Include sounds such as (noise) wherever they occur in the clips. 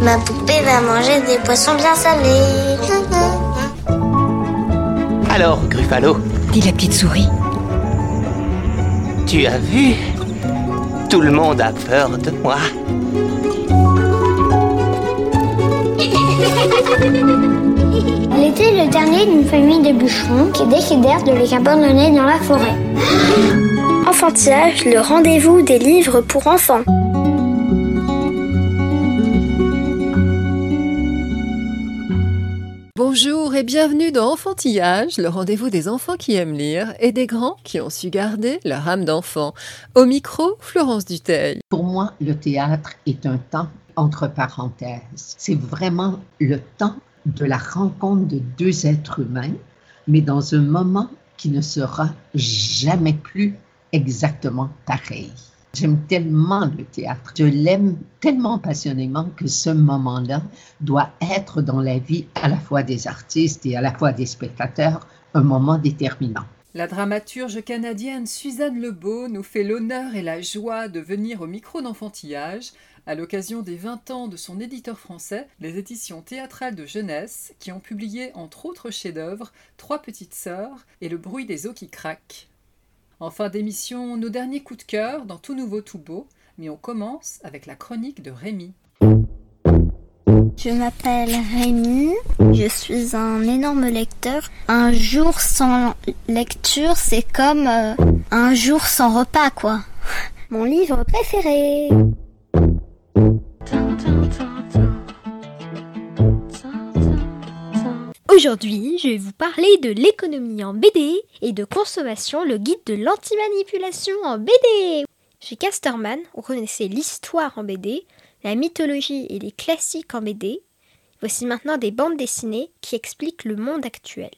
Ma poupée va manger des poissons bien salés. Alors, Gruffalo, dit la petite souris. tu as vu? Tout le monde a peur de moi. (laughs) Elle était le dernier d'une famille de bûcherons qui décidèrent de les abandonner dans la forêt. Enfantillage, le rendez-vous des livres pour enfants. Bonjour et bienvenue dans Enfantillage, le rendez-vous des enfants qui aiment lire et des grands qui ont su garder leur âme d'enfant. Au micro, Florence Duteil. Pour moi, le théâtre est un temps entre parenthèses. C'est vraiment le temps de la rencontre de deux êtres humains, mais dans un moment qui ne sera jamais plus exactement pareil. J'aime tellement le théâtre. Je l'aime tellement passionnément que ce moment-là doit être dans la vie à la fois des artistes et à la fois des spectateurs un moment déterminant. La dramaturge canadienne Suzanne Lebeau nous fait l'honneur et la joie de venir au micro d'enfantillage à l'occasion des 20 ans de son éditeur français, les éditions théâtrales de jeunesse, qui ont publié entre autres chefs-d'œuvre Trois petites sœurs et Le bruit des eaux qui craquent. En fin d'émission, nos derniers coups de cœur dans Tout Nouveau Tout Beau, mais on commence avec la chronique de Rémi. Je m'appelle Rémi, je suis un énorme lecteur. Un jour sans lecture, c'est comme euh, un jour sans repas, quoi. Mon livre préféré. Aujourd'hui, je vais vous parler de l'économie en BD et de consommation, le guide de l'antimanipulation en BD. Chez Casterman, on connaissait l'histoire en BD, la mythologie et les classiques en BD. Voici maintenant des bandes dessinées qui expliquent le monde actuel.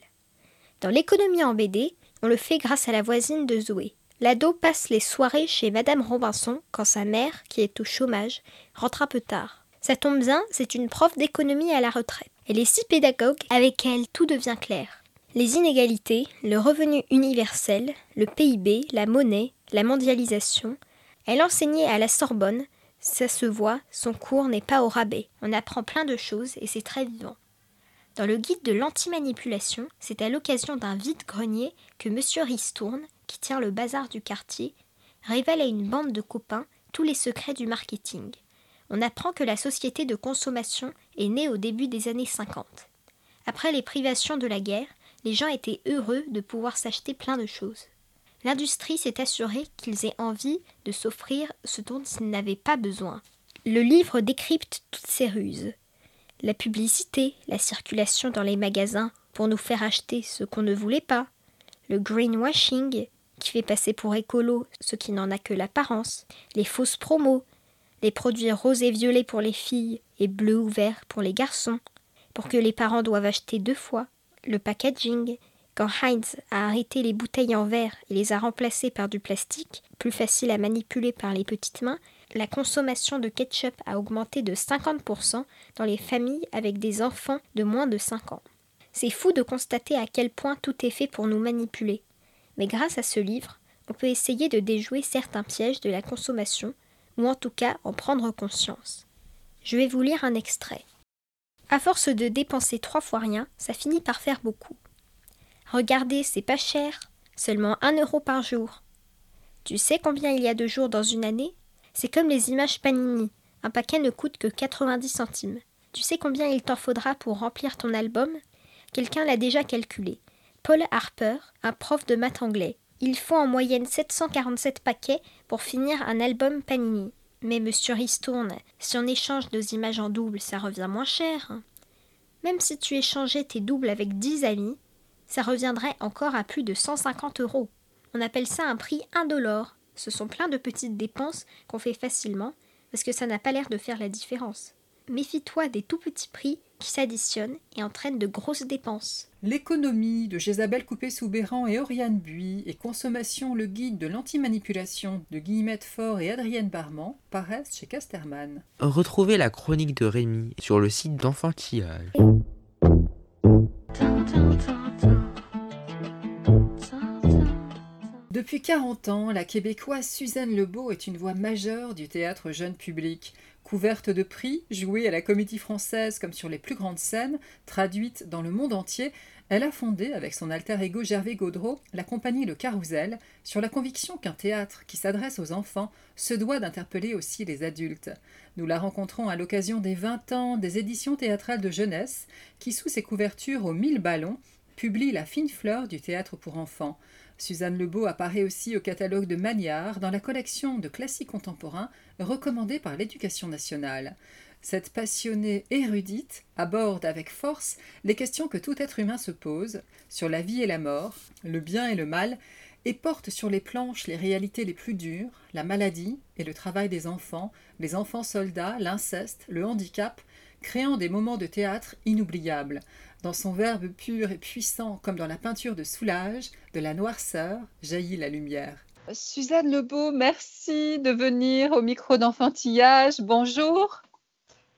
Dans l'économie en BD, on le fait grâce à la voisine de Zoé. L'ado passe les soirées chez Madame Robinson quand sa mère, qui est au chômage, rentre un peu tard. Ça tombe bien, c'est une prof d'économie à la retraite. Elle est si pédagogue, avec elle tout devient clair. Les inégalités, le revenu universel, le PIB, la monnaie, la mondialisation. Elle enseignait à la Sorbonne, ça se voit, son cours n'est pas au rabais. On apprend plein de choses et c'est très vivant. Dans le guide de l'antimanipulation, c'est à l'occasion d'un vide-grenier que Monsieur Ristourne, qui tient le bazar du quartier, révèle à une bande de copains tous les secrets du marketing. On apprend que la société de consommation est née au début des années 50. Après les privations de la guerre, les gens étaient heureux de pouvoir s'acheter plein de choses. L'industrie s'est assurée qu'ils aient envie de s'offrir ce dont ils n'avaient pas besoin. Le livre décrypte toutes ces ruses. La publicité, la circulation dans les magasins pour nous faire acheter ce qu'on ne voulait pas, le greenwashing qui fait passer pour écolo ce qui n'en a que l'apparence, les fausses promos, les produits roses et violets pour les filles et bleus ou verts pour les garçons, pour que les parents doivent acheter deux fois, le packaging, quand Heinz a arrêté les bouteilles en verre et les a remplacées par du plastique, plus facile à manipuler par les petites mains, la consommation de ketchup a augmenté de 50% dans les familles avec des enfants de moins de 5 ans. C'est fou de constater à quel point tout est fait pour nous manipuler. Mais grâce à ce livre, on peut essayer de déjouer certains pièges de la consommation, ou en tout cas en prendre conscience. Je vais vous lire un extrait. À force de dépenser trois fois rien, ça finit par faire beaucoup. Regardez, c'est pas cher, seulement un euro par jour. Tu sais combien il y a de jours dans une année? C'est comme les images Panini. Un paquet ne coûte que 90 centimes. Tu sais combien il t'en faudra pour remplir ton album? Quelqu'un l'a déjà calculé. Paul Harper, un prof de maths anglais. Il faut en moyenne 747 paquets pour finir un album Panini. Mais monsieur Ristourne, si on échange nos images en double, ça revient moins cher. Même si tu échangeais tes doubles avec 10 amis, ça reviendrait encore à plus de 150 euros. On appelle ça un prix indolore. Ce sont plein de petites dépenses qu'on fait facilement parce que ça n'a pas l'air de faire la différence. Méfie-toi des tout petits prix qui s'additionnent et entraînent de grosses dépenses. L'économie de Jésabel Coupé-Soubéran et Oriane Buis et Consommation, le guide de l'antimanipulation de Guillemette Faure et Adrienne Barman paraissent chez Casterman. Retrouvez la chronique de Rémi sur le site d'Enfantillage. Depuis 40 ans, la québécoise Suzanne Lebeau est une voix majeure du théâtre jeune public. Couverte de prix, jouée à la comédie française comme sur les plus grandes scènes, traduite dans le monde entier, elle a fondé, avec son alter ego Gervais Gaudreau, la compagnie Le Carrousel, sur la conviction qu'un théâtre qui s'adresse aux enfants se doit d'interpeller aussi les adultes. Nous la rencontrons à l'occasion des 20 ans des éditions théâtrales de jeunesse, qui, sous ses couvertures aux mille ballons, publie La fine fleur du théâtre pour enfants. Suzanne Lebeau apparaît aussi au catalogue de Magnard dans la collection de classiques contemporains recommandée par l'Éducation nationale. Cette passionnée érudite aborde avec force les questions que tout être humain se pose sur la vie et la mort, le bien et le mal, et porte sur les planches les réalités les plus dures, la maladie et le travail des enfants, les enfants soldats, l'inceste, le handicap, créant des moments de théâtre inoubliables. Dans son verbe pur et puissant, comme dans la peinture de Soulage, de la noirceur jaillit la lumière. Suzanne Lebeau, merci de venir au micro d'enfantillage. Bonjour.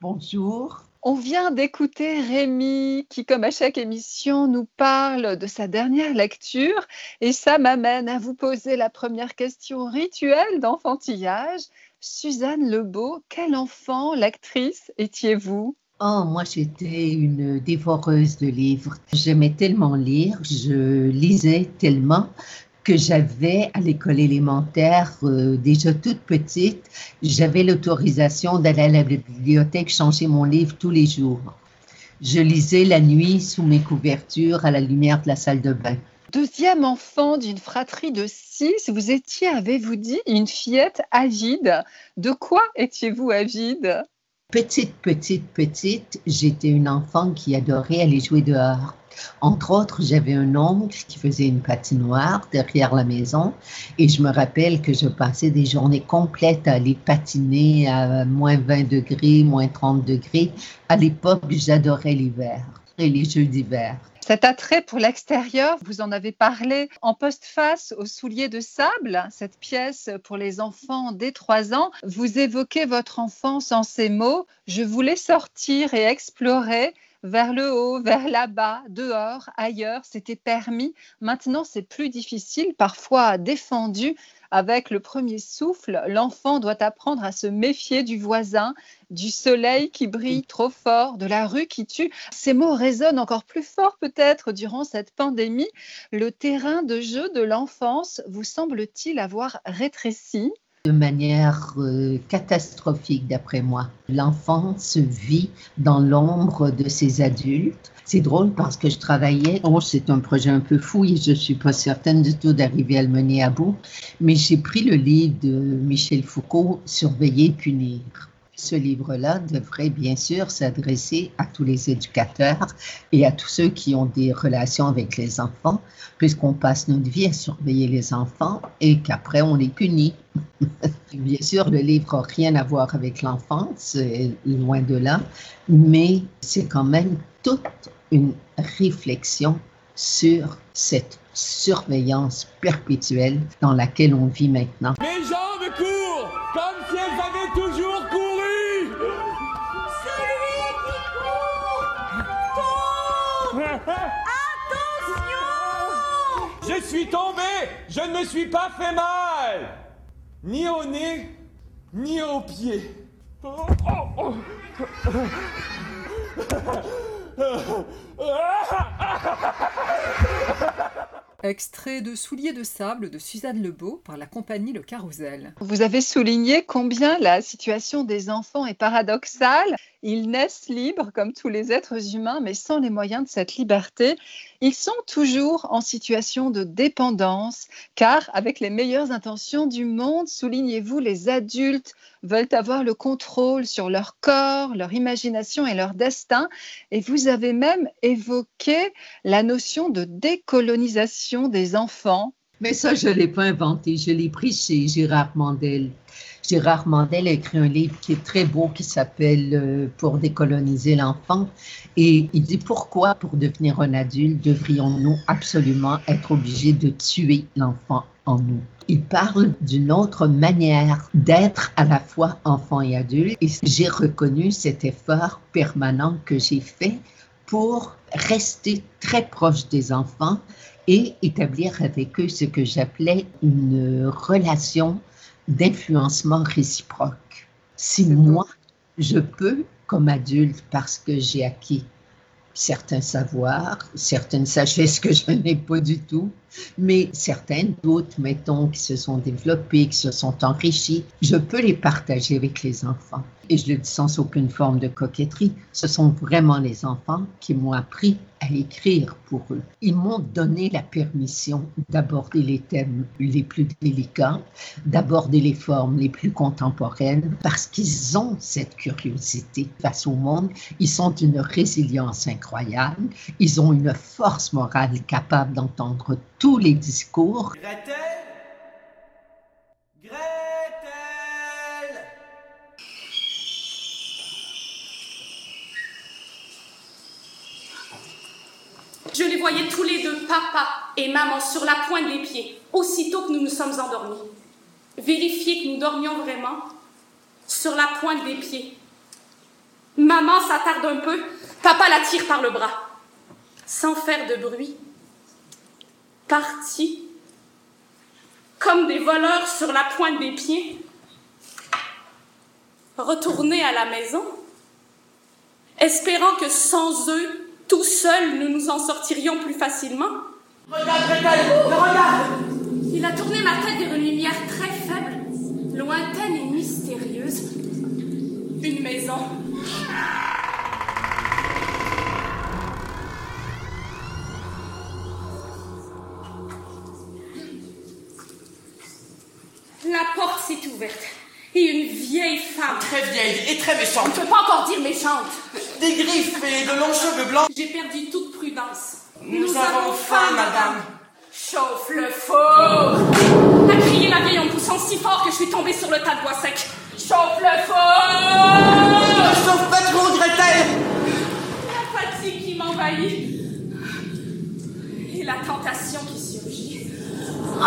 Bonjour. On vient d'écouter Rémi qui, comme à chaque émission, nous parle de sa dernière lecture et ça m'amène à vous poser la première question rituelle d'enfantillage. Suzanne Lebeau, quel enfant, l'actrice, étiez-vous? Oh, moi, j'étais une dévoreuse de livres. J'aimais tellement lire, je lisais tellement que j'avais à l'école élémentaire, euh, déjà toute petite, j'avais l'autorisation d'aller à la bibliothèque changer mon livre tous les jours. Je lisais la nuit sous mes couvertures à la lumière de la salle de bain. Deuxième enfant d'une fratrie de six, vous étiez, avez-vous dit, une fillette avide. De quoi étiez-vous avide? Petite, petite, petite, j'étais une enfant qui adorait aller jouer dehors. Entre autres, j'avais un oncle qui faisait une patinoire derrière la maison et je me rappelle que je passais des journées complètes à aller patiner à moins 20 degrés, moins 30 degrés. À l'époque, j'adorais l'hiver et les jeux d'hiver. Cet attrait pour l'extérieur, vous en avez parlé en postface aux souliers de sable, cette pièce pour les enfants dès 3 ans. Vous évoquez votre enfance en ces mots Je voulais sortir et explorer vers le haut, vers là-bas, dehors, ailleurs, c'était permis. Maintenant, c'est plus difficile, parfois défendu. Avec le premier souffle, l'enfant doit apprendre à se méfier du voisin, du soleil qui brille trop fort, de la rue qui tue. Ces mots résonnent encore plus fort peut-être durant cette pandémie. Le terrain de jeu de l'enfance vous semble-t-il avoir rétréci? De manière euh, catastrophique d'après moi. L'enfant se vit dans l'ombre de ses adultes. C'est drôle parce que je travaillais, oh, c'est un projet un peu fou et je suis pas certaine du tout d'arriver à le mener à bout, mais j'ai pris le livre de Michel Foucault, Surveiller, punir. Ce livre-là devrait bien sûr s'adresser à tous les éducateurs et à tous ceux qui ont des relations avec les enfants, puisqu'on passe notre vie à surveiller les enfants et qu'après on les punit. (laughs) bien sûr, le livre n'a rien à voir avec l'enfance, loin de là, mais c'est quand même toute une réflexion sur cette surveillance perpétuelle dans laquelle on vit maintenant. Suis tombé, je ne me suis pas fait mal, ni au nez, ni aux pieds. Extrait de Souliers de sable de Suzanne Lebeau par la compagnie Le Carrousel. Vous avez souligné combien la situation des enfants est paradoxale. Ils naissent libres comme tous les êtres humains, mais sans les moyens de cette liberté. Ils sont toujours en situation de dépendance, car avec les meilleures intentions du monde, soulignez-vous, les adultes veulent avoir le contrôle sur leur corps, leur imagination et leur destin. Et vous avez même évoqué la notion de décolonisation des enfants. Mais ça, je ne l'ai pas inventé, je l'ai pris chez Gérard Mandel. Gérard Mandel a écrit un livre qui est très beau qui s'appelle euh, Pour décoloniser l'enfant. Et il dit pourquoi, pour devenir un adulte, devrions-nous absolument être obligés de tuer l'enfant en nous? Il parle d'une autre manière d'être à la fois enfant et adulte. Et j'ai reconnu cet effort permanent que j'ai fait pour rester très proche des enfants et établir avec eux ce que j'appelais une relation d'influencement réciproque. Si moi, je peux, comme adulte, parce que j'ai acquis certains savoirs, certaines sagesses que je n'ai pas du tout, mais certaines d'autres, mettons, qui se sont développées, qui se sont enrichies, je peux les partager avec les enfants. Et je le dis sans aucune forme de coquetterie, ce sont vraiment les enfants qui m'ont appris à écrire pour eux. Ils m'ont donné la permission d'aborder les thèmes les plus délicats, d'aborder les formes les plus contemporaines, parce qu'ils ont cette curiosité face au monde. Ils sont d'une résilience incroyable. Ils ont une force morale capable d'entendre tous les discours. Gretel? Gretel Je les voyais tous les deux, papa et maman, sur la pointe des pieds, aussitôt que nous nous sommes endormis. Vérifier que nous dormions vraiment sur la pointe des pieds. Maman s'attarde un peu, papa la tire par le bras, sans faire de bruit. Partis, comme des voleurs sur la pointe des pieds, retournés à la maison, espérant que sans eux, tout seuls, nous nous en sortirions plus facilement. Regarde, Gretel Regarde Il a tourné ma tête vers une lumière très faible, lointaine et mystérieuse. Une maison. La porte s'est ouverte et une vieille femme. Très vieille et très méchante. On ne peut pas encore dire méchante. Des griffes et de longs cheveux blancs. J'ai perdu toute prudence. Nous, avons faim, madame. Chauffe le four a crié la vieille en poussant si fort que je suis tombée sur le tas de bois sec. Chauffe le four Ne chauffe pas trop, Gretel La fatigue qui m'envahit. Et la tentation qui surgit. Ah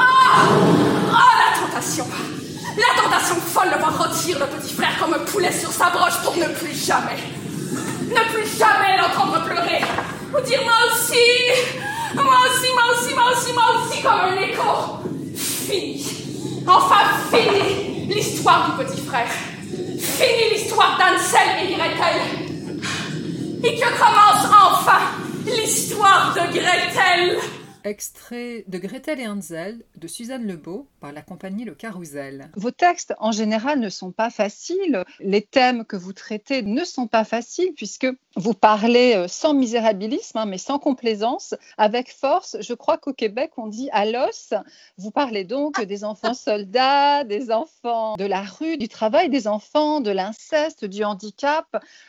Ah, la tentation La tentation folle de voir rôtir le petit frère comme un poulet sur sa broche pour ne plus jamais, ne plus jamais l'entendre pleurer. Ou dire moi aussi, moi aussi, moi aussi, moi aussi, moi aussi, comme un écho. Fini. Enfin fini l'histoire du petit frère. Fini l'histoire d'Ansel et Gretel. Et que commence enfin l'histoire de Gretel. Extrait de Gretel et Hansel de Suzanne Lebeau par la compagnie Le Carrousel. Vos textes, en général, ne sont pas faciles. Les thèmes que vous traitez ne sont pas faciles puisque vous parlez euh, sans misérabilisme, hein, mais sans complaisance, avec force. Je crois qu'au Québec, on dit à l'os. Vous parlez donc des enfants soldats, des enfants de la rue, du travail des enfants, de l'inceste, du handicap.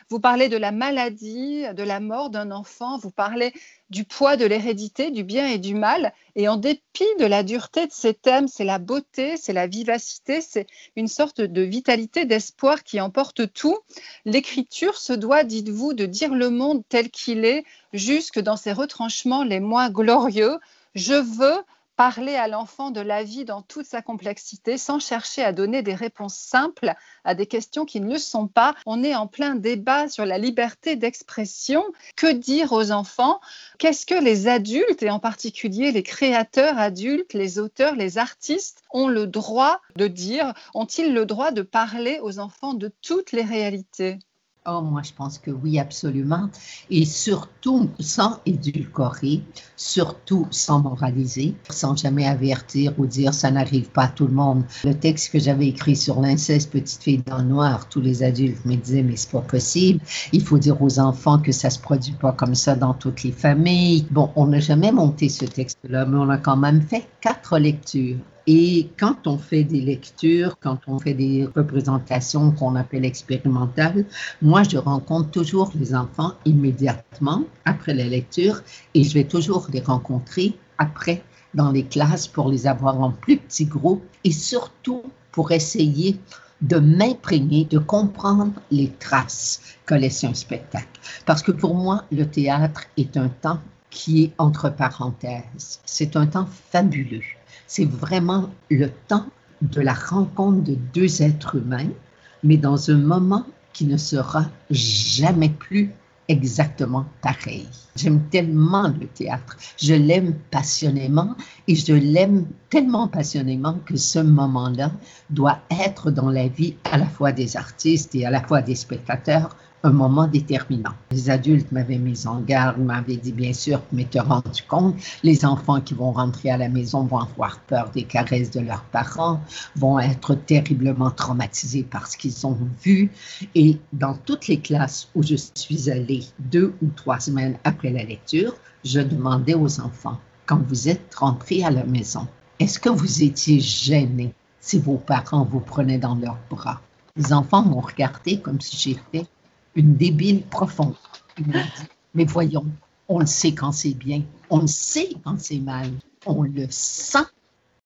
Vous parlez de la maladie, de la mort d'un enfant. Vous parlez du poids de l'hérédité, du bien et du mal. Et en dépit de la dureté de ces thèmes, c'est la beauté, c'est la vivacité, c'est une sorte de vitalité, d'espoir qui emporte tout. L'écriture se doit, dites-vous, de dire le monde tel qu'il est, jusque dans ses retranchements les moins glorieux. Je veux parler à l'enfant de la vie dans toute sa complexité sans chercher à donner des réponses simples à des questions qui ne le sont pas. On est en plein débat sur la liberté d'expression. Que dire aux enfants? Qu'est-ce que les adultes, et en particulier les créateurs adultes, les auteurs, les artistes, ont le droit de dire? Ont-ils le droit de parler aux enfants de toutes les réalités? Oh, moi, je pense que oui, absolument. Et surtout sans édulcorer, surtout sans moraliser, sans jamais avertir ou dire ça n'arrive pas à tout le monde. Le texte que j'avais écrit sur l'inceste, petite fille dans le noir, tous les adultes me disaient, mais c'est pas possible. Il faut dire aux enfants que ça se produit pas comme ça dans toutes les familles. Bon, on n'a jamais monté ce texte-là, mais on a quand même fait quatre lectures. Et quand on fait des lectures, quand on fait des représentations qu'on appelle expérimentales, moi, je rencontre toujours les enfants immédiatement après la lecture et je vais toujours les rencontrer après dans les classes pour les avoir en plus petits groupes et surtout pour essayer de m'imprégner, de comprendre les traces que laisse un spectacle. Parce que pour moi, le théâtre est un temps qui est entre parenthèses. C'est un temps fabuleux c'est vraiment le temps de la rencontre de deux êtres humains, mais dans un moment qui ne sera jamais plus exactement pareil. J'aime tellement le théâtre. Je l'aime passionnément et je l'aime tellement passionnément que ce moment-là doit être dans la vie à la fois des artistes et à la fois des spectateurs un moment déterminant. Les adultes m'avaient mis en garde, m'avaient dit bien sûr, mais te rendu compte, les enfants qui vont rentrer à la maison vont avoir peur des caresses de leurs parents, vont être terriblement traumatisés par ce qu'ils ont vu. Et dans toutes les classes où je suis allée deux ou trois semaines après la lecture, je demandais aux enfants, quand vous êtes rentrés à la maison, est-ce que vous étiez gênés si vos parents vous prenaient dans leurs bras? Les enfants m'ont regardé comme si j'étais une débile profonde. Mais voyons, on le sait quand c'est bien, on le sait quand c'est mal, on le sent.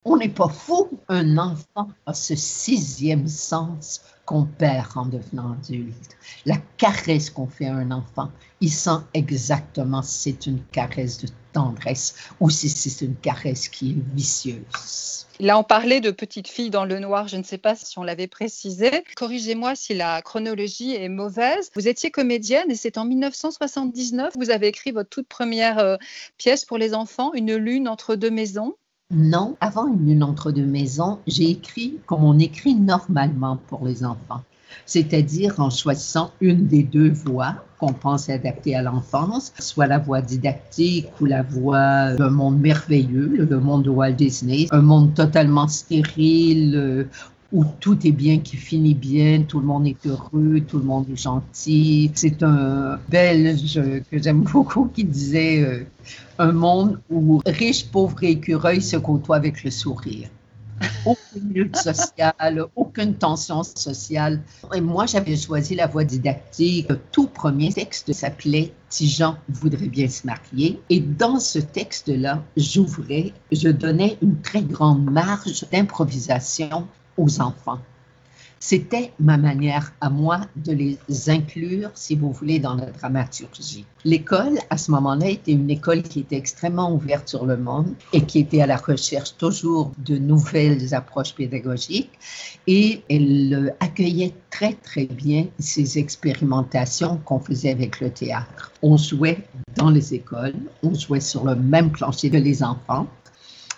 On n'est pas fou. Un enfant a ce sixième sens qu'on perd en devenant adulte. La caresse qu'on fait à un enfant, il sent exactement si c'est une caresse de tendresse ou si c'est une caresse qui est vicieuse. Là, on parlait de petite fille dans le noir. Je ne sais pas si on l'avait précisé. Corrigez-moi si la chronologie est mauvaise. Vous étiez comédienne et c'est en 1979 que vous avez écrit votre toute première euh, pièce pour les enfants, Une lune entre deux maisons. Non, avant Une lune entre deux maisons, j'ai écrit comme on écrit normalement pour les enfants c'est-à-dire en choisissant une des deux voies qu'on pense adapter à l'enfance, soit la voie didactique ou la voie d'un monde merveilleux, le monde de Walt Disney, un monde totalement stérile euh, où tout est bien, qui finit bien, tout le monde est heureux, tout le monde est gentil. C'est un Belge que j'aime beaucoup qui disait euh, un monde où riches, pauvres et écureuils se côtoient avec le sourire (laughs) aucune lutte sociale, aucune tension sociale. Et moi, j'avais choisi la voie didactique. Le tout premier texte s'appelait Tijan voudrait bien se marier. Et dans ce texte-là, j'ouvrais, je donnais une très grande marge d'improvisation aux enfants. C'était ma manière à moi de les inclure, si vous voulez, dans la dramaturgie. L'école, à ce moment-là, était une école qui était extrêmement ouverte sur le monde et qui était à la recherche toujours de nouvelles approches pédagogiques. Et elle accueillait très, très bien ces expérimentations qu'on faisait avec le théâtre. On jouait dans les écoles, on jouait sur le même plancher que les enfants.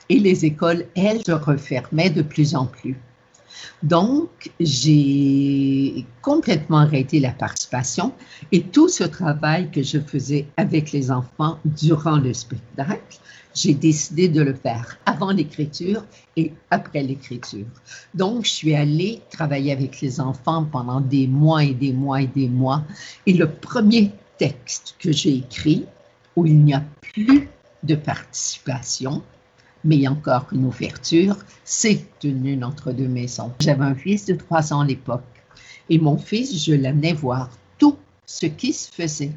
Et les écoles, elles, se refermaient de plus en plus. Donc, j'ai complètement arrêté la participation et tout ce travail que je faisais avec les enfants durant le spectacle, j'ai décidé de le faire avant l'écriture et après l'écriture. Donc, je suis allée travailler avec les enfants pendant des mois et des mois et des mois. Et le premier texte que j'ai écrit, où il n'y a plus de participation, mais il y a encore une ouverture, c'est une entre deux maisons. J'avais un fils de trois ans à l'époque et mon fils, je l'amenais voir tout ce qui se faisait.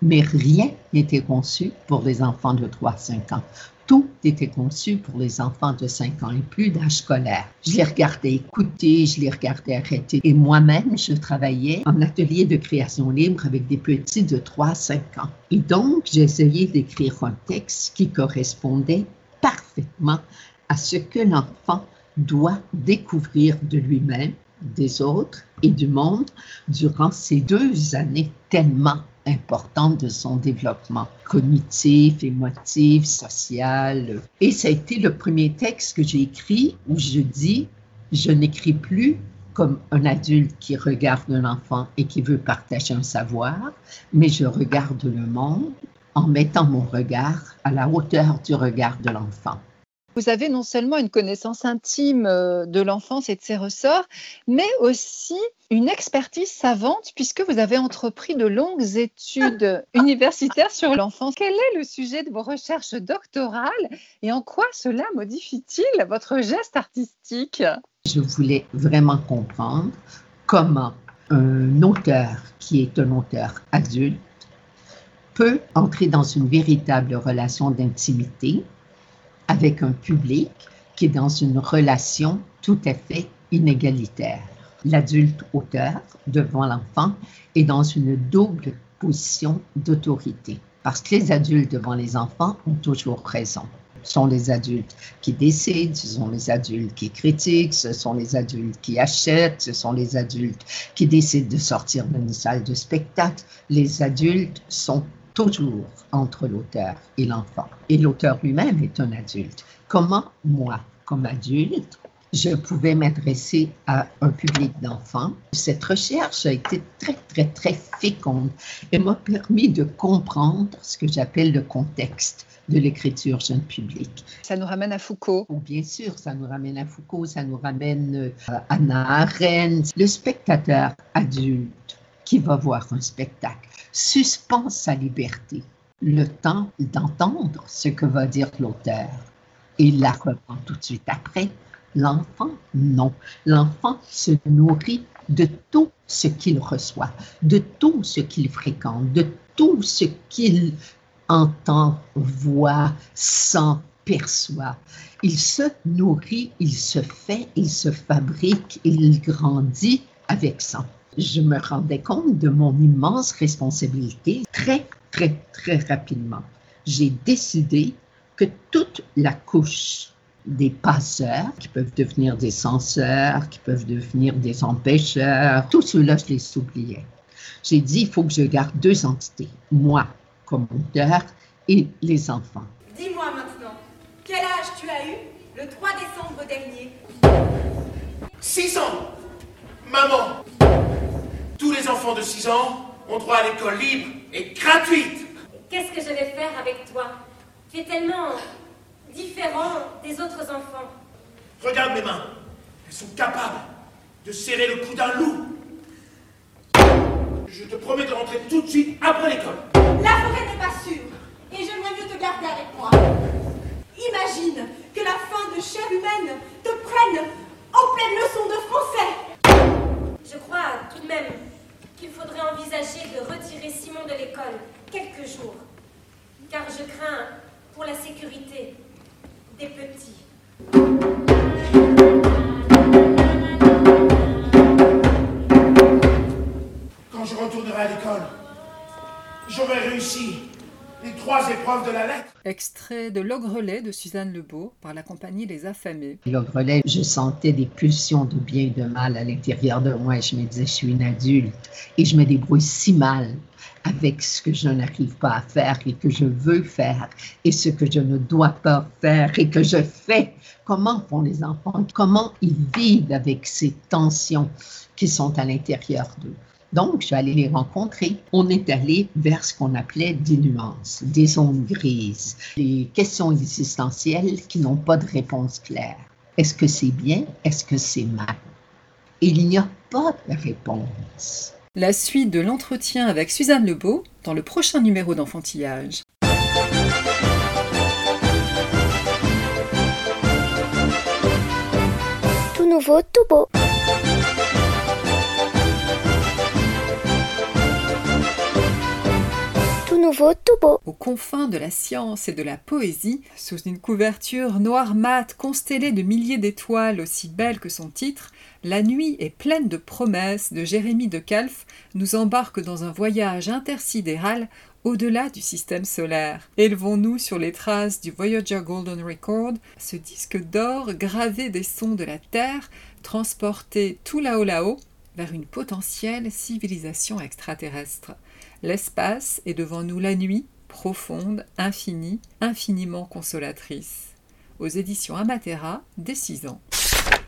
Mais rien n'était conçu pour les enfants de 3-5 ans. Tout était conçu pour les enfants de 5 ans et plus d'âge scolaire. Je les regardais écouter, je les regardais arrêter. Et moi-même, je travaillais en atelier de création libre avec des petits de 3-5 ans. Et donc, j'essayais d'écrire un texte qui correspondait à ce que l'enfant doit découvrir de lui-même, des autres et du monde durant ces deux années tellement importantes de son développement cognitif, émotif, social. Et ça a été le premier texte que j'ai écrit où je dis, je n'écris plus comme un adulte qui regarde un enfant et qui veut partager un savoir, mais je regarde le monde en mettant mon regard à la hauteur du regard de l'enfant. Vous avez non seulement une connaissance intime euh, de l'enfance et de ses ressorts, mais aussi une expertise savante puisque vous avez entrepris de longues études (laughs) universitaires sur l'enfance. Quel est le sujet de vos recherches doctorales et en quoi cela modifie-t-il votre geste artistique? Je voulais vraiment comprendre comment un auteur qui est un auteur adulte peut entrer dans une véritable relation d'intimité avec un public qui est dans une relation tout à fait inégalitaire. L'adulte auteur devant l'enfant est dans une double position d'autorité parce que les adultes devant les enfants ont toujours raison. Ce sont les adultes qui décident, ce sont les adultes qui critiquent, ce sont les adultes qui achètent, ce sont les adultes qui décident de sortir d'une salle de spectacle. Les adultes sont toujours entre l'auteur et l'enfant. Et l'auteur lui-même est un adulte. Comment moi, comme adulte, je pouvais m'adresser à un public d'enfants? Cette recherche a été très, très, très féconde et m'a permis de comprendre ce que j'appelle le contexte de l'écriture jeune public. Ça nous ramène à Foucault. Oh, bien sûr, ça nous ramène à Foucault, ça nous ramène à Anna Arendt. Le spectateur adulte qui va voir un spectacle suspend sa liberté, le temps d'entendre ce que va dire l'auteur. Et la reprend tout de suite après L'enfant, non. L'enfant se nourrit de tout ce qu'il reçoit, de tout ce qu'il fréquente, de tout ce qu'il entend, voit, sent, perçoit. Il se nourrit, il se fait, il se fabrique, il grandit avec ça. Je me rendais compte de mon immense responsabilité très, très, très rapidement. J'ai décidé que toute la couche des passeurs qui peuvent devenir des censeurs, qui peuvent devenir des empêcheurs. Tout cela, je les oubliais. J'ai dit, il faut que je garde deux entités, moi comme auteur et les enfants. Dis-moi maintenant, quel âge tu as eu le 3 décembre dernier? 6 ans Maman Tous les enfants de 6 ans ont droit à l'école libre et gratuite Qu'est-ce que je vais faire avec toi? Tu es tellement différent des autres enfants. Regarde mes mains. Elles sont capables de serrer le cou d'un loup. Je te promets de rentrer tout de suite après l'école. La forêt n'est pas sûre. Et j'aimerais mieux te garder avec moi. Imagine que la fin de chair humaine te prenne en pleine leçon de français. Je crois tout de même qu'il faudrait envisager de retirer Simon de l'école quelques jours. Car je crains pour la sécurité des petits. Quand je retournerai à l'école, j'aurai réussi les trois épreuves de la lettre. Extrait de L'Ogrelet de Suzanne Lebeau par la compagnie Les Affamés. L'Ogrelet, je sentais des pulsions de bien et de mal à l'intérieur de moi. Je me disais, je suis une adulte et je me débrouille si mal avec ce que je n'arrive pas à faire et que je veux faire et ce que je ne dois pas faire et que je fais. Comment font les enfants? Comment ils vivent avec ces tensions qui sont à l'intérieur d'eux? Donc, je suis allée les rencontrer. On est allé vers ce qu'on appelait des nuances, des zones grises, des questions existentielles qui n'ont pas de réponse claire. Est-ce que c'est bien? Est-ce que c'est mal? Il n'y a pas de réponse. La suite de l'entretien avec Suzanne Lebeau dans le prochain numéro d'Enfantillage. Tout nouveau, tout beau. Aux confins de la science et de la poésie, sous une couverture noire mate constellée de milliers d'étoiles aussi belles que son titre, La nuit est pleine de promesses de Jérémie de Calf nous embarque dans un voyage intersidéral au-delà du système solaire. Élevons-nous sur les traces du Voyager Golden Record, ce disque d'or gravé des sons de la Terre, transporté tout là-haut là-haut vers une potentielle civilisation extraterrestre. L'espace est devant nous la nuit, profonde, infinie, infiniment consolatrice. Aux éditions Amatera, dès 6 ans.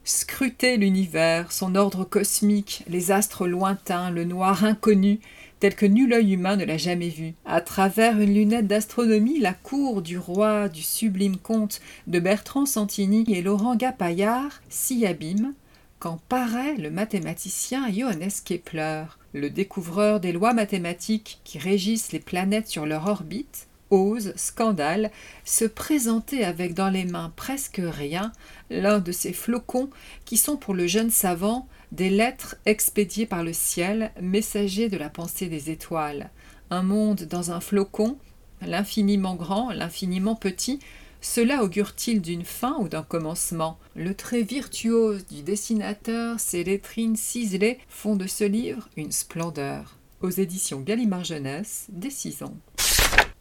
Scrutez l'univers, son ordre cosmique, les astres lointains, le noir inconnu, tel que nul œil humain ne l'a jamais vu. À travers une lunette d'astronomie, la cour du roi du sublime conte de Bertrand Santini et Laurent Gapaillard s'y abîme quand paraît le mathématicien Johannes Kepler, le découvreur des lois mathématiques qui régissent les planètes sur leur orbite, ose, scandale, se présenter avec dans les mains presque rien l'un de ces flocons qui sont pour le jeune savant des lettres expédiées par le ciel, messagers de la pensée des étoiles. Un monde dans un flocon, l'infiniment grand, l'infiniment petit, cela augure-t-il d'une fin ou d'un commencement? Le trait virtuose du dessinateur, ses lettrines ciselées font de ce livre une splendeur. Aux éditions Gallimard Jeunesse, dès 6 ans.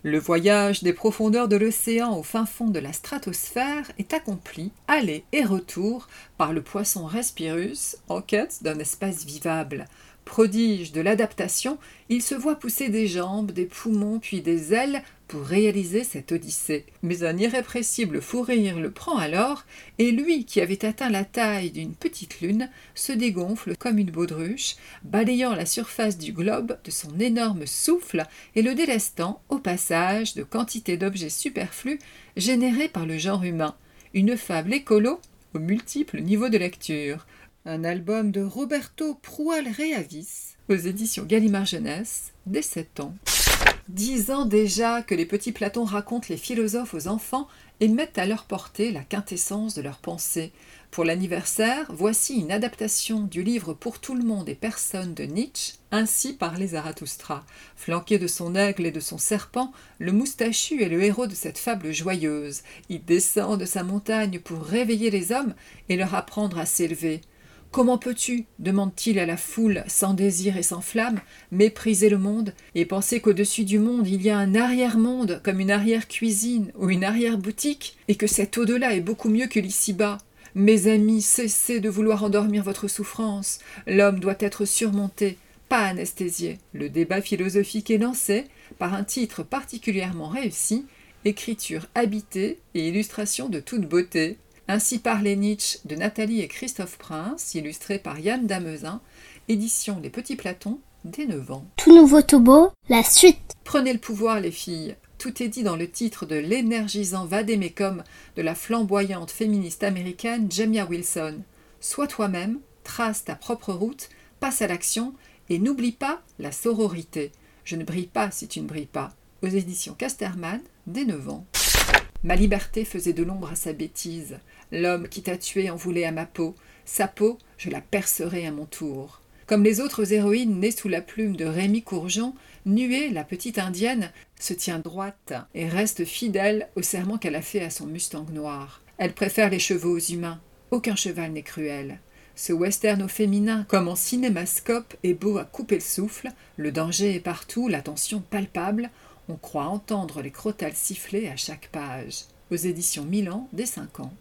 Le voyage des profondeurs de l'océan au fin fond de la stratosphère est accompli, aller et retour, par le poisson Respirus en quête d'un espace vivable. Prodige de l'adaptation, il se voit pousser des jambes, des poumons puis des ailes pour réaliser cette odyssée. Mais un irrépressible fou rire le prend alors, et lui, qui avait atteint la taille d'une petite lune, se dégonfle comme une baudruche, balayant la surface du globe de son énorme souffle et le délestant au passage de quantité d'objets superflus générés par le genre humain. Une fable écolo aux multiples niveaux de lecture un album de Roberto Proual Reavis aux éditions Gallimard Jeunesse, dès 7 ans. Dix ans déjà que les petits Platons racontent les philosophes aux enfants et mettent à leur portée la quintessence de leurs pensées. Pour l'anniversaire, voici une adaptation du livre Pour tout le monde et personne de Nietzsche, Ainsi parlait Zarathustra. Flanqué de son aigle et de son serpent, le moustachu est le héros de cette fable joyeuse. Il descend de sa montagne pour réveiller les hommes et leur apprendre à s'élever. Comment peux-tu, demande-t-il à la foule sans désir et sans flamme, mépriser le monde et penser qu'au-dessus du monde il y a un arrière-monde comme une arrière-cuisine ou une arrière-boutique et que cet au-delà est beaucoup mieux que l'ici-bas? Mes amis, cessez de vouloir endormir votre souffrance. L'homme doit être surmonté, pas anesthésié. Le débat philosophique est lancé par un titre particulièrement réussi Écriture habitée et illustration de toute beauté. Ainsi parlait Nietzsche de Nathalie et Christophe Prince, illustré par Yann Damezin, édition Les Petits Platons, dès 9 ans. Tout nouveau Tobo, la suite. Prenez le pouvoir, les filles. Tout est dit dans le titre de l'énergisant vadémécum de la flamboyante féministe américaine Jamia Wilson. Sois toi-même, trace ta propre route, passe à l'action et n'oublie pas la sororité. Je ne brille pas si tu ne brilles pas. Aux éditions Casterman, dès 9 ans. Ma liberté faisait de l'ombre à sa bêtise. L'homme qui t'a tué en voulait à ma peau. Sa peau, je la percerai à mon tour. Comme les autres héroïnes nées sous la plume de Rémi Courgeon, Nuée, la petite indienne, se tient droite et reste fidèle au serment qu'elle a fait à son mustang noir. Elle préfère les chevaux aux humains. Aucun cheval n'est cruel. Ce western au féminin, comme en cinémascope, est beau à couper le souffle. Le danger est partout, la tension palpable. On croit entendre les crotales siffler à chaque page. Aux éditions Milan, des 5 ans.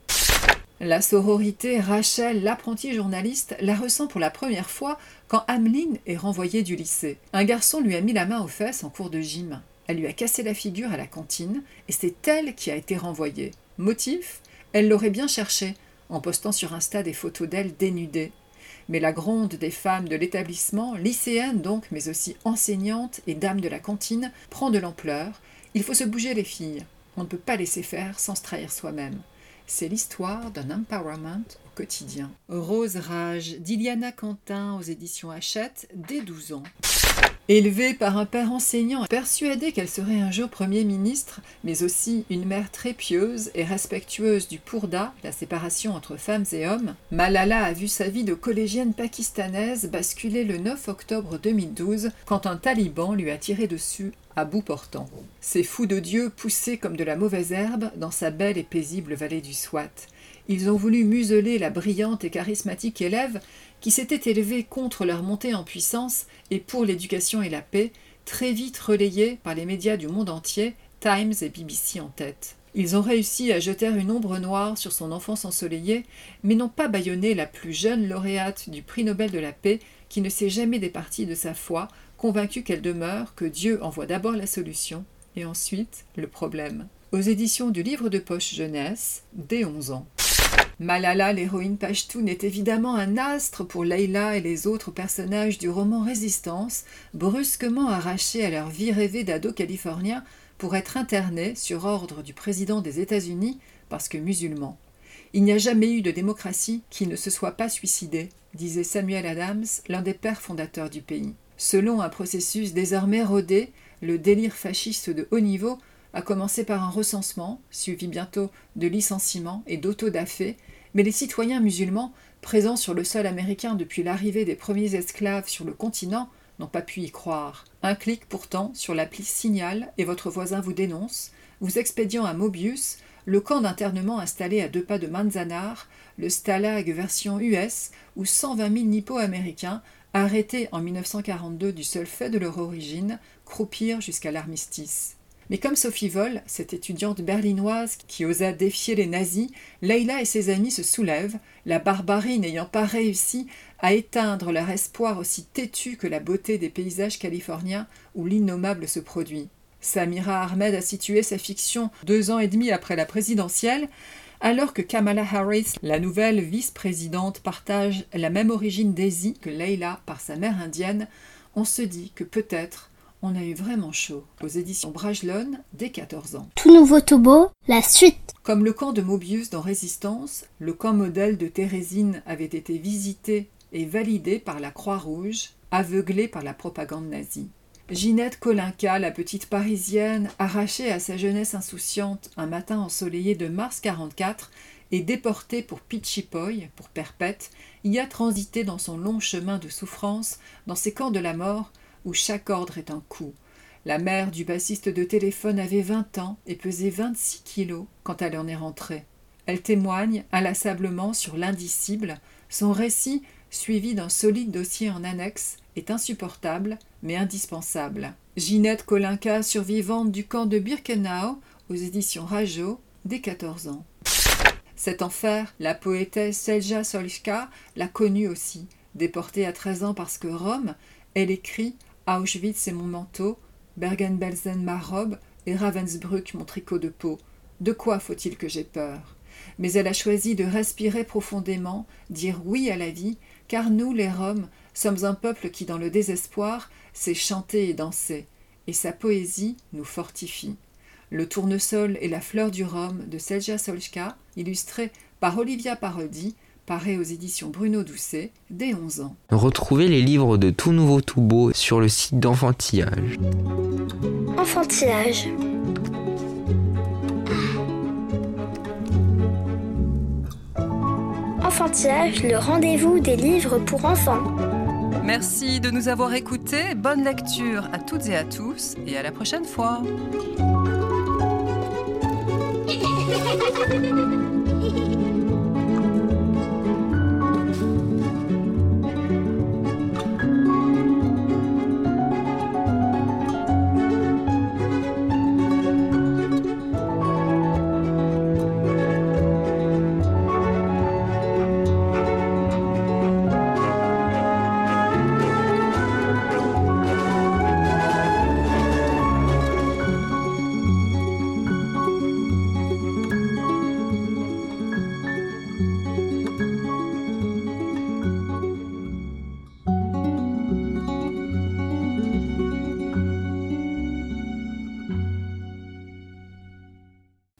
La sororité, Rachel, l'apprentie journaliste, la ressent pour la première fois quand Ameline est renvoyée du lycée. Un garçon lui a mis la main aux fesses en cours de gym. Elle lui a cassé la figure à la cantine et c'est elle qui a été renvoyée. Motif? Elle l'aurait bien cherché en postant sur Insta des photos d'elle dénudée mais la gronde des femmes de l'établissement, lycéennes donc, mais aussi enseignantes et dames de la cantine, prend de l'ampleur. Il faut se bouger les filles. On ne peut pas laisser faire sans se trahir soi-même. C'est l'histoire d'un empowerment au quotidien. Rose Rage d'Iliana Quentin aux éditions Hachette dès 12 ans. Élevée par un père enseignant, persuadée qu'elle serait un jour Premier ministre, mais aussi une mère très pieuse et respectueuse du pourda, la séparation entre femmes et hommes, Malala a vu sa vie de collégienne pakistanaise basculer le 9 octobre 2012 quand un taliban lui a tiré dessus à bout portant. Ces fous de Dieu poussaient comme de la mauvaise herbe dans sa belle et paisible vallée du Swat. Ils ont voulu museler la brillante et charismatique élève qui s'était élevée contre leur montée en puissance et pour l'éducation et la paix, très vite relayée par les médias du monde entier, Times et BBC en tête. Ils ont réussi à jeter une ombre noire sur son enfance ensoleillée, mais n'ont pas bâillonné la plus jeune lauréate du prix Nobel de la paix qui ne s'est jamais départie de sa foi, convaincue qu'elle demeure que Dieu envoie d'abord la solution et ensuite le problème. Aux éditions du livre de poche jeunesse, dès 11 ans. Malala, l'héroïne Pashtun, est évidemment un astre pour Leila et les autres personnages du roman Résistance, brusquement arrachés à leur vie rêvée d'ado californien pour être internés sur ordre du président des États-Unis parce que musulmans. Il n'y a jamais eu de démocratie qui ne se soit pas suicidée, disait Samuel Adams, l'un des pères fondateurs du pays. Selon un processus désormais rodé, le délire fasciste de haut niveau a commencé par un recensement, suivi bientôt de licenciements et d'autodafés, mais les citoyens musulmans, présents sur le sol américain depuis l'arrivée des premiers esclaves sur le continent, n'ont pas pu y croire. Un clic pourtant sur l'appli Signal et votre voisin vous dénonce, vous expédiant à Mobius le camp d'internement installé à deux pas de Manzanar, le Stalag version US, où 120 000 nippo-américains, arrêtés en 1942 du seul fait de leur origine, croupirent jusqu'à l'armistice. Mais comme Sophie Voll, cette étudiante berlinoise qui osa défier les nazis, Leila et ses amis se soulèvent, la barbarie n'ayant pas réussi à éteindre leur espoir aussi têtu que la beauté des paysages californiens où l'innommable se produit. Samira Ahmed a situé sa fiction deux ans et demi après la présidentielle, alors que Kamala Harris, la nouvelle vice-présidente, partage la même origine d'Asie que Leila par sa mère indienne, on se dit que peut-être on a eu vraiment chaud aux éditions Brajlon dès 14 ans. Tout nouveau Tobo, la suite. Comme le camp de Mobius dans Résistance, le camp modèle de Thérésine avait été visité et validé par la Croix-Rouge, aveuglée par la propagande nazie. Ginette Kolinka, la petite parisienne, arrachée à sa jeunesse insouciante un matin ensoleillé de mars 44 et déportée pour Pichipoy, pour perpète, y a transité dans son long chemin de souffrance, dans ces camps de la mort, où chaque ordre est un coup. La mère du bassiste de téléphone avait 20 ans et pesait 26 kilos quand elle en est rentrée. Elle témoigne inlassablement sur l'indicible, son récit, suivi d'un solide dossier en annexe, est insupportable, mais indispensable. Ginette Kolinka, survivante du camp de Birkenau, aux éditions Rajo, dès 14 ans. Cet enfer, la poétesse Selja Solska l'a connue aussi. Déportée à 13 ans parce que Rome, elle écrit Auschwitz est mon manteau, Bergen-Belsen ma robe et Ravensbrück mon tricot de peau. De quoi faut-il que j'aie peur? Mais elle a choisi de respirer profondément, dire oui à la vie, car nous, les Roms, sommes un peuple qui, dans le désespoir, sait chanter et danser, et sa poésie nous fortifie. Le tournesol et la fleur du Rhum de Selja Solska, illustré par Olivia Parodi, paraît aux éditions Bruno Doucet dès 11 ans. Retrouvez les livres de Tout Nouveau Tout Beau sur le site d'Enfantillage. Enfantillage. Enfantillage, le rendez-vous des livres pour enfants. Merci de nous avoir écoutés. Bonne lecture à toutes et à tous et à la prochaine fois. (laughs)